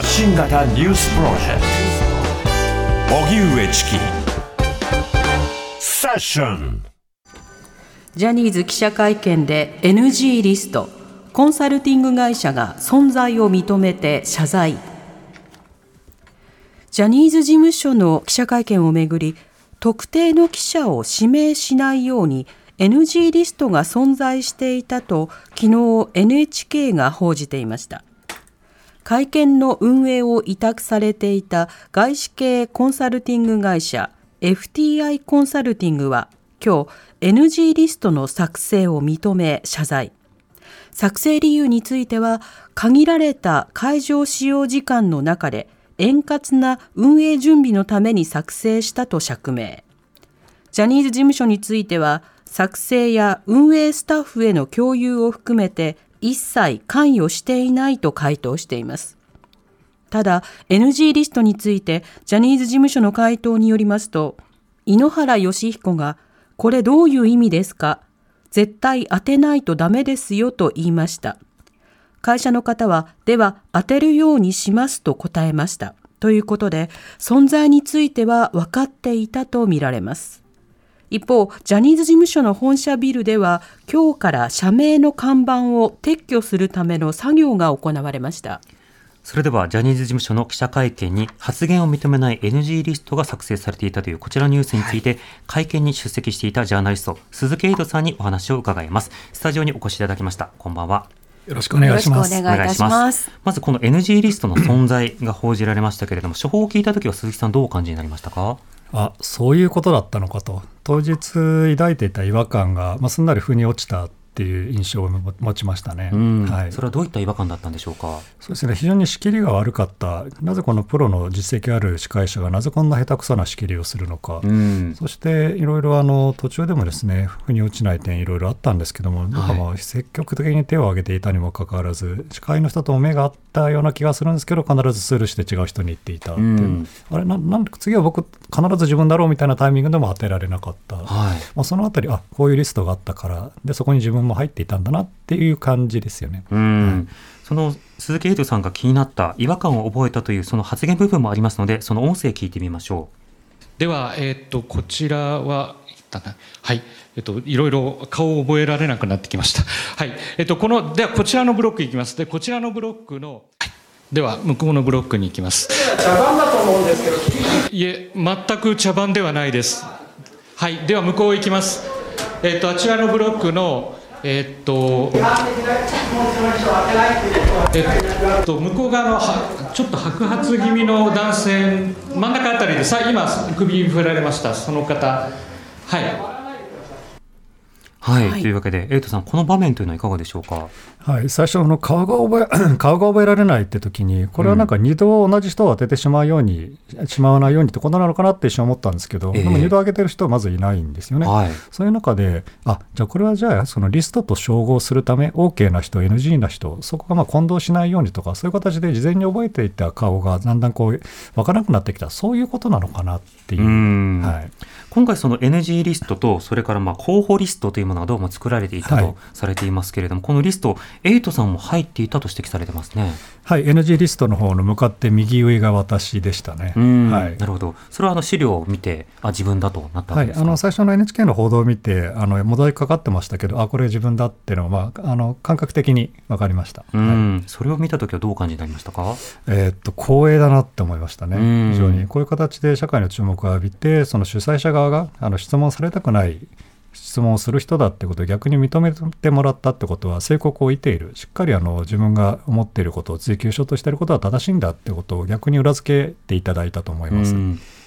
発信型ニュースプロジェクト。荻上チキセッションジャニーズ記者会見で NG リストコンサルティング会社が存在を認めて謝罪。ジャニーズ事務所の記者会見をめぐり特定の記者を指名しないように NG リストが存在していたと昨日 NHK が報じていました。会見の運営を委託されていた外資系コンサルティング会社 FTI コンサルティングは今日 NG リストの作成を認め謝罪。作成理由については限られた会場使用時間の中で円滑な運営準備のために作成したと釈明。ジャニーズ事務所については作成や運営スタッフへの共有を含めて一切関与していないと回答しています。ただ NG リストについてジャニーズ事務所の回答によりますと井ノ原快彦がこれどういう意味ですか？絶対当てないとダメですよと言いました。会社の方はでは当てるようにしますと答えました。ということで存在については分かっていたとみられます。一方、ジャニーズ事務所の本社ビルでは、今日から社名の看板を撤去するための作業が行われました。それでは、ジャニーズ事務所の記者会見に発言を認めない NG リストが作成されていたというこちらのニュースについて、会見に出席していたジャーナリスト、鈴木エイトさんにお話を伺います。スタジオにお越しいただきました。こんばんは。よろしくお願いします。お願いします。まずこの NG リストの存在が報じられましたけれども、処方を聞いたときは鈴木さんどうお感じになりましたか？あそういうことだったのかと。当日抱いていた違和感が、まあ、すんなり腑に落ちたっていう印象を持ちましたね、はい、それはどういった違和感だったんでしょうか？そうですね。非常に仕切りが悪かった、なぜこのプロの実績ある司会者がなぜこんな下手くそな仕切りをするのか、そしていろいろあの途中でもですね腑に落ちない点、いろいろあったんですけども、なんかまあ積極的に手を挙げていたにもかかわらず、司会の人とも目が合ったような気がするんですけど、必ずスルーして違う人に言っていたっていう、うあれななん次は僕、必ず自分だろうみたいなタイミングでも当てられなかった、はい。まあ、そのあたり、あこういうリストがあったからで、そこに自分も入っていたんだなっていう感じですよね。うん、その鈴木エイトさんが気になった違和感を覚えたというその発言部分もありますのでその音声聞いてみましょうでは、えー、っとこちらははい、えっと、いろいろ顔を覚えられなくなってきました。はい、えっと、この、では、こちらのブロックいきます。で、こちらのブロックの、はい、では、向こうのブロックに行きます。茶番だと思うんですけど。いえ、全く茶番ではないです。はい、では、向こう行きます。えっと、あちらのブロックの、えー、っと、えっと、向こう側のはちょっと白髪気味の男性、真ん中あたりでさ今、首振られました、その方。はいはい、はい、というわけで、エイトさん、この場面というのはいかがでしょうか？はい、最初の顔が覚え 顔が覚えられないって時に、これはなんか2度同じ人を当ててしまうように、うん、しまわないようにってことなのかなって一瞬思ったんですけど、えー、でも2度上げてる人はまずいないんですよね。はい、そういう中で、あじゃあこれはじゃあ、そのリストと照合するため、OK な人、NG な人、そこがまあ混同しないようにとか、そういう形で事前に覚えていた顔がだんだんこう分からなくなってきた、そういうことなのかなっていう。うはい、今回、その NG リストと、それからまあ候補リストというものがどうも作られていたとされていますけれども、はい、このリスト、エイトさんも入っていたと指摘されてますね。はい、NG リストの方の向かって右上が私でしたね。はい、なるほど。それはあの資料を見て、あ自分だとなったはい、あの最初の NHK の報道を見て、あのモザイクかかってましたけど、あこれ自分だっていうのは、まあ、あの感覚的に分かりました。うん、はい、それを見たときはどう感じになりましたか？えー、っと、光栄だなって思いましたね。非常に。こういう形で社会の注目を浴びて、その主催者側があの質問されたくない質問をする人だってことを逆に認めてもらったってことは、正国を置いている、しっかりあの自分が思っていることを追求しようとしていることは正しいんだってことを逆に裏付けていただいたと思います。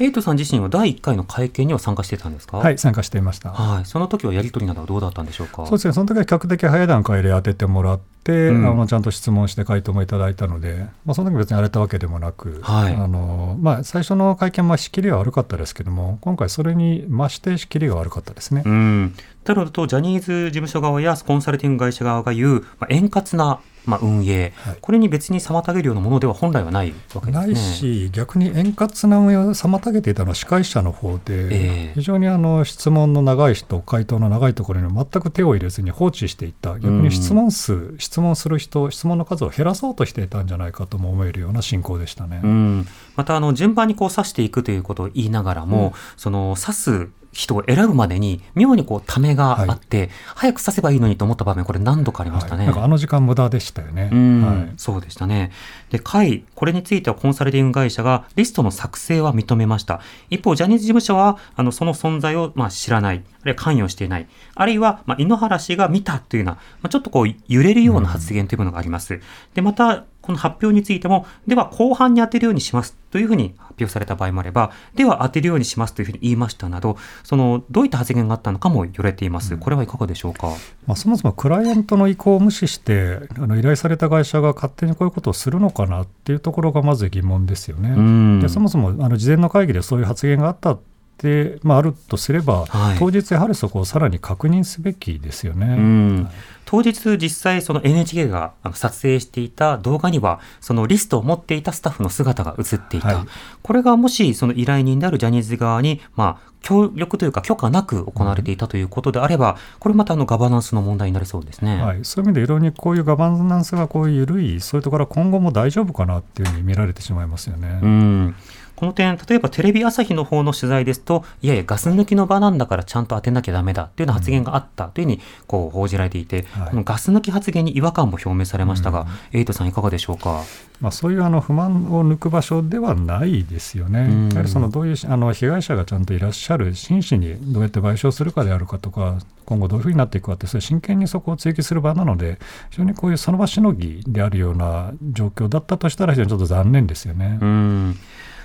エイトさん自身は第1回の会見には参加してたんですか？はい参加していました、はい、その時はやり取りなどはどうだったんでしょうか？そうですね。その時は比較的早い段階で当ててもらって、うん、あのちゃんと質問して回答もいただいたので、まあ、その時別に荒れたわけでもなく、はい。あのまあ、最初の会見は仕切りは悪かったですけども今回それに増して仕切りが悪かったですね。うん。なると、ジャニーズ事務所側やコンサルティング会社側が言う、まあ、円滑なまあ、運営、はい、これに別に妨げるようなものでは本来はないわけです、ね、ないし、逆に円滑な運営を妨げていたのは司会者の方で、えー、非常にあの質問の長い人、回答の長いところに全く手を入れずに放置していた、逆に質問数、うん、質問する人、質問の数を減らそうとしていたんじゃないかとも思えるような進行でしたね、うん、またあの順番にこう指していくということを言いながらも、うん、その指す人を選ぶまでに妙にこうためがあって、はい、早くさせばいいのにと思った場面これ何度かありましたね、はい、なんかあの時間無駄でしたよね、はい、そうでしたね。で会これについてはコンサルティング会社がリストの作成は認めました。一方ジャニーズ事務所はあのその存在をまあ知らない。あるいは関与していない。あるいはまあ井ノ原氏が見たというような、まあ、ちょっとこう揺れるような発言というものがあります、うん、でまたこの発表についても、では後半に当てるようにしますというふうに発表された場合もあれば、では当てるようにしますというふうに言いましたなど、そのどういった発言があったのかも言われています。これはいかがでしょうか？まあ、そもそもクライアントの意向を無視して、あの依頼された会社が勝手にこういうことをするのかなっていうところがまず疑問ですよね。でそもそもあの事前の会議でそういう発言があったで、まあ、あるとすれば、はい、当日やはりそこをさらに確認すべきですよね。当日実際その NHK が撮影していた動画にはそのリストを持っていたスタッフの姿が映っていた、はい、これがもしその依頼人であるジャニーズ側にまあ協力というか許可なく行われていたということであれば、これまたあのガバナンスの問題になりそうですね、はい、そういう意味で、いろいろにこういうガバナンスがこういう緩い、そういうところは今後も大丈夫かなっていうふうに見られてしまいますよね。うん。この点、例えばテレビ朝日の方の取材ですと、いやいや、ガス抜きの場なんだからちゃんと当てなきゃだめだというような発言があったというふうにこう報じられていて、はい、このガス抜き発言に違和感も表明されましたが、うん、エイトさん、いかがでしょうか？まあ、そういうあの不満を抜く場所ではないですよね、うん、やはりそのどういうあの被害者がちゃんといらっしゃる、真摯にどうやって賠償するかであるかとか、今後どういうふうになっていくかって、それ真剣にそこを追及する場なので、非常にこういうその場しのぎであるような状況だったとしたら、非常にちょっと残念ですよね。うん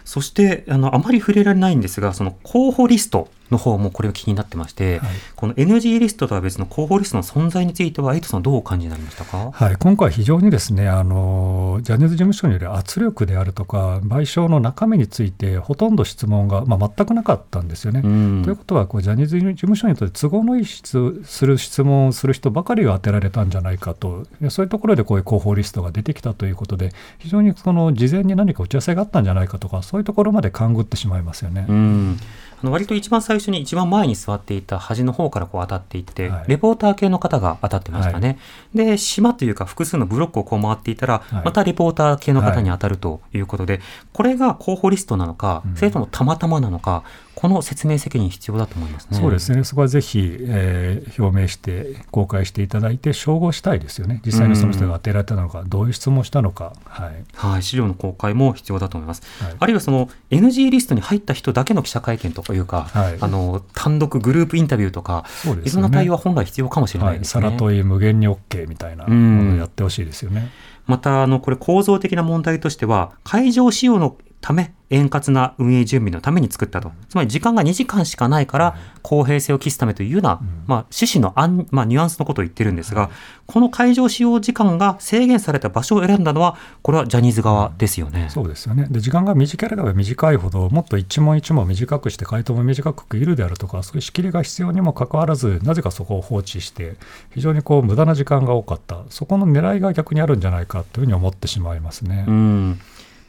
そしてあのあまり触れられないんですがその候補リストの方もこれが気になってまして、はい、この NG リストとは別の候補リストの存在については、エイトさん、どうお感じになりましたか、はい、今回、非常にですねあのジャニーズ事務所による圧力であるとか、賠償の中身について、ほとんど質問が、まあ、全くなかったんですよね。ということはこう、ジャニーズ事務所にとって都合のいい質する質問をする人ばかりが当てられたんじゃないかと、そういうところでこういう候補リストが出てきたということで、非常にその事前に何か打ち合わせがあったんじゃないかとか、そういうところまで勘ぐってしまいますよね。うんあの割と一番最初に一番前に座っていた端の方からこう当たっていって、はい、レポーター系の方が当たってましたね。はい、で、島というか複数のブロックをこう回っていたら、はい、またレポーター系の方に当たるということで、これが候補リストなのか、それともたまたまなのか、この説明責任必要だと思いますね。そうですね。そこはぜひ、えー、表明して公開していただいて照合したいですよね。実際にその人が当てられたのか、うん、どういう質問をしたのか、はい、はい、資料の公開も必要だと思います。はい、あるいはその NG リストに入った人だけの記者会見というか、はい、あの単独グループインタビューとか、ね、いろんな対応は本来必要かもしれないですね。はい、さら問い無限に OK みたいなものをやってほしいですよね。またあのこれ構造的な問題としては会場使用のため円滑な運営準備のために作ったと。つまり時間が2時間しかないから、公平性を期すためというような、まあ、趣旨のアン、まあ、ニュアンスのことを言ってるんですが、この会場使用時間が制限された場所を選んだのは、これはジャニーズ側ですよね。そうですよね。で、時間が短ければ短いほど、もっと一問一問短くして、回答も短く区切るであるとか、そういう仕切りが必要にもかかわらず、なぜかそこを放置して、非常にこう無駄な時間が多かった、そこの狙いが逆にあるんじゃないかというふうに思ってしまいますね。うん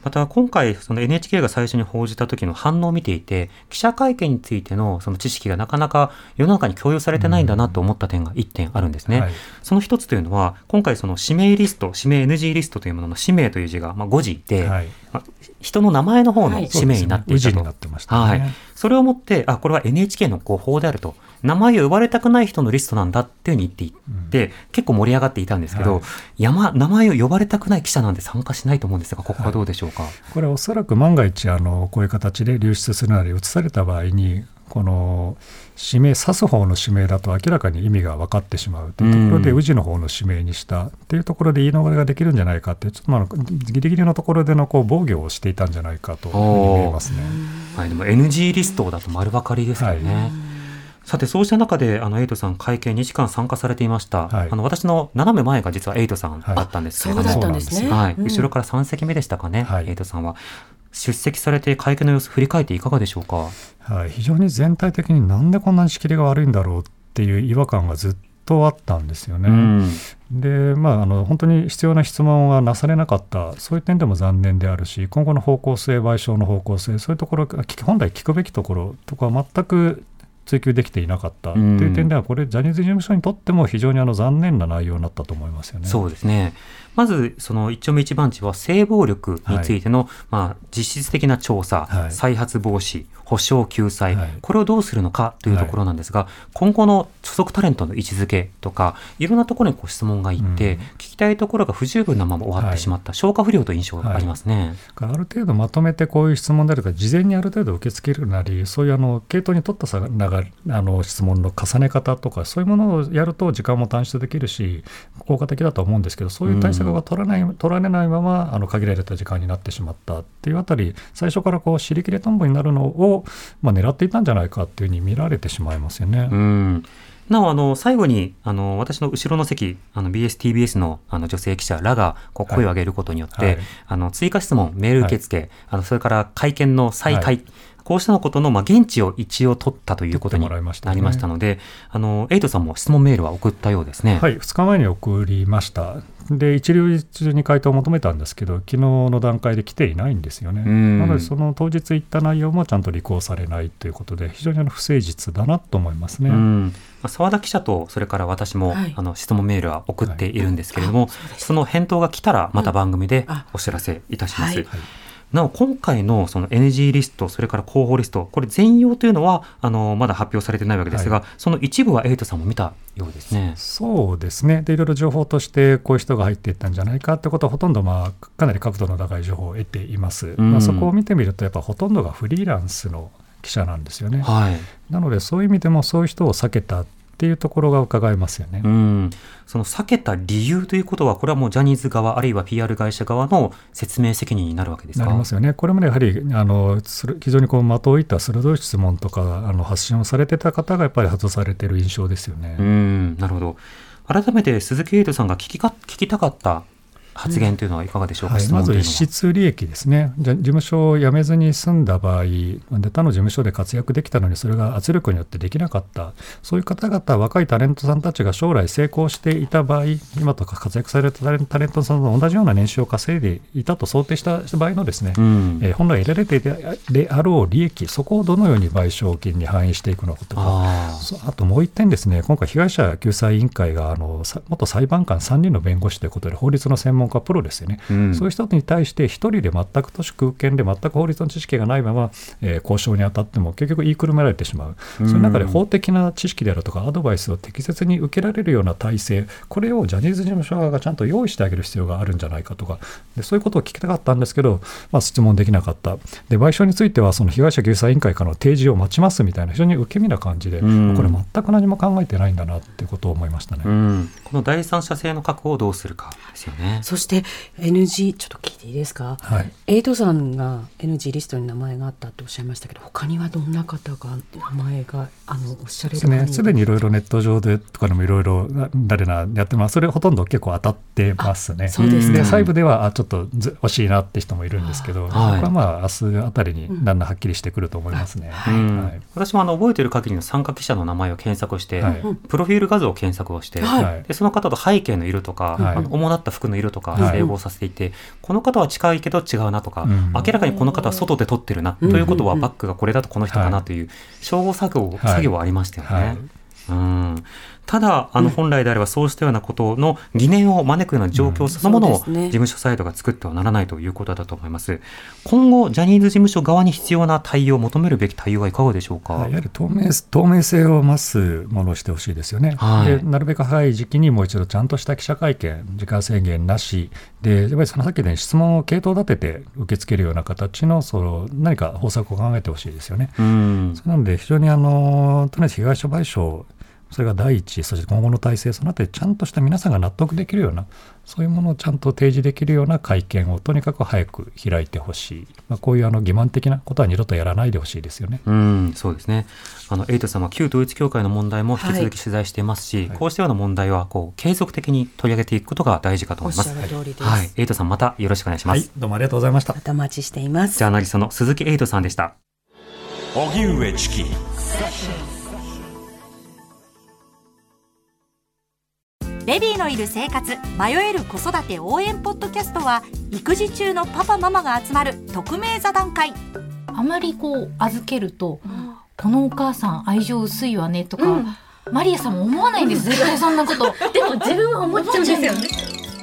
また今回、その NHK が最初に報じた時の反応を見ていて、記者会見についてのその知識がなかなか世の中に共有されてないんだなと思った点が1点あるんですね。はい、その一つというのは、今回その指名リスト、指名 NG リストというものの指名という字がまあ5字で、はい、まあ、人の名前の方の指名になっていたと。はい、それをもって、あ、これは NHK の誤報であると。名前を呼ばれたくない人のリストなんだっていうふうに言っていって、うん、結構盛り上がっていたんですけど、はい、山名前を呼ばれたくない記者なんて参加しないと思うんですが、ここはどうでしょうか？はい、これ、おそらく万が一あの、こういう形で流出するなり、移された場合に、この指名、指す方の指名だと明らかに意味が分かってしまうというところで、宇治の方の指名にしたっていうところで言い逃れができるんじゃないかって、ちょっとまあギリギリのところでのこう防御をしていたんじゃないかと見えますね。はい、でも NG リストだと丸分かりですよね。はいさて、そうした中で、あの、エイトさん、会見2時間参加されていました。はい、あの、私の斜め前が実はエイトさんだったんですけども、はい。後ろから3席目でしたかね、はい、エイトさんは。出席されて会見の様子振り返っていかがでしょうか？はい、非常に全体的になんでこんなに仕切りが悪いんだろうっっていう違和感がずっとあったんですよね。うんでまあ、あの本当に必要な質問はなされなかった、そういう点でも残念であるし、今後の方向性、賠償の方向性、そういうところ、聞本来聞くべきところとか、全く追求できていなかった。とうん。いう点では、これ、ジャニーズ事務所にとっても非常にあの残念な内容になったと思いますよね。そうですね。まず、その一丁目一番地は性暴力についての、まあ、実質的な調査、はい。再発防止、保証救済、はい。これをどうするのかというところなんですが、今後の所属タレントの位置づけとか、いろんなところにこう質問がいって、うん。聞きたいところが不十分なまま終わってはいしまった、消化不良という印象がありますね。ある程度まとめてこういう質問であるとか、事前にある程度受け付けるなり、そういうあの系統に取ったさながあの質問の重ね方とか、そういうものをやると時間も短縮できるし、効果的だと思うんですけど、そういう対策が取らない、取られないままあの限られた時間になってしまったっていうあたり、最初からこう尻切れトンボになるのを、まあ、狙っていたんじゃないかっていうふうに見られてしまいますよね。うんなお、あの、最後に、あの、私の後ろの席、あの、BS、TBS の、あの、女性記者らが、こう、声を上げることによって、はい。あの、追加質問、メール受付、あの、それから会見の再開、はいこうしたことの、まあ、現地を一応取ったということになりましたので、あの、エイトさんも質問メールは送ったようですね。はい、2日前に送りました。で、一流中に回答を求めたんですけど、昨日の段階で来ていないんですよね。うん。なので、その当日言った内容もちゃんと履行されないということで、非常にあの不誠実だなと思いますね。澤田記者とそれから私も、はい。あの質問メールは送っているんですけれども、はい。あその返答が来たらまた番組であお知らせいたします。はいなお今回のその NG リストそれから候補リストこれ全容というのはあのまだ発表されてないわけですが、その一部はエイトさんも見たようですね。そうですねで、いろいろ情報として、こういう人が入っていったんじゃないかってことは、ほとんど、まあ、かなり角度の高い情報を得ています。んまあ、そこを見てみると、やっぱほとんどがフリーランスの記者なんですよね。はい。なので、そういう意味でも、そういう人を避けたっていうところが伺えますよね。うん。その避けた理由ということはこれはもうジャニーズ側あるいは PR 会社側の説明責任になるわけですか？なりますよね、これまでやはりあの非常にこう的を射った鋭い質問とかあの発信をされてた方がやっぱり外されてる印象ですよね。うん、なるほど。改めて鈴木エイトさんが聞きか聞きたかった発言というのはいかがでしょうか、はい、まず質問というのは。逸失利益ですね、じゃ事務所を辞めずに済んだ場合、で他の事務所で活躍できたのに、それが圧力によってできなかった、そういう方々、若いタレントさんたちが将来成功していた場合、今とか活躍されたタレントさんと同じような年収を稼いでいたと想定した場合のですね、うん。えー本来得られていたであろう利益、そこをどのように賠償金に反映していくのかとか、ああ。ともう一点ですね、今回、被害者救済委員会があのさ元裁判官3人の弁護士ということで、法律の専門家、プロですよね、うん。そういう人に対して、一人で全く都市空間で全く法律の知識がないまま、えー交渉に当たっても、結局言いくるめられてしまう、うん。その中で法的な知識であるとか、アドバイスを適切に受けられるような体制、これをジャニーズ事務所側がちゃんと用意してあげる必要があるんじゃないかとか、でそういうことを聞きたかったんですけど、まあ、質問できなかった、で賠償については、その被害者救済委員会からの提示を待ちますみたいな、非常に受け身な感じで、うん。これ、全く何も考えてないんだなってことを思いましたね。うん、この第三者性の確保をどうするかですよね。そして NG ちょっと聞いていいですか、はい。エイトさんが NG リストに名前があったとおっしゃいましたけど他にはどんな方が名前があのおっしゃれですね、るすでにいろいろネット上でとかでもいろいろな誰なやってます、それほとんど結構当たってますね。あそうですか。細部ではあちょっとず惜しいなって人もいるんですけど、はい。僕はまあ明日あたりにだんだんはっきりしてくると思いますね。私もあの覚えている限りの参加記者の名前を検索して、はい。プロフィール画像を検索をして、でその方と背景の色とか、はい。あの主だった服の色とかはい。整合させていて、この方は近いけど違うなとか、うん。明らかにこの方は外で撮ってるな、うんということはうんバッグがこれだとこの人だなという照合作業,、はい。作業はありましたよね。はいうんただ、あの本来であればそうしたようなことの疑念を招くような状況そのものを事務所サイドが作ってはならないということだと思います。今後、ジャニーズ事務所側に必要な対応、求めるべき対応はいかがでしょうか？はいやはり透明透明性を増すものをしてほしいですよね、はいで。なるべく早い時期にもう一度ちゃんとした記者会見、時間制限なし、でやっぱりそのさっきのように質問を系統立てて受け付けるような形のその何か方策を考えてほしいですよね。うんそれなので、非常にあのとりあえず被害者賠償、それが第一、そして今後の体制、そのあたり、ちゃんとした皆さんが納得できるような、そういうものをちゃんと提示できるような会見をとにかく早く開いてほしい、まあ、こういうあの欺瞞的なことは二度とやらないでほしいですよね。うん、そうですね。あの、エイトさんは旧統一教会の問題も引き続き取材していますし、はいこうしたような問題は、こう、継続的に取り上げていくことが大事かと思います。はい。エイトさん、またよろしくお願いします。はい、どうもありがとうございましたま。たお待ちしていますジャーナリストの鈴木エイトさんでした。荻上チキベビーのいる生活迷える子育て応援ポッドキャストは育児中のパパママが集まる匿名座談会。あまりこう預けると、このお母さん愛情薄いわねとか、マリアさんも思わないんです。絶対そんなこと。でも自分は思っちゃうんですよね。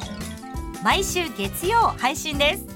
毎週月曜配信です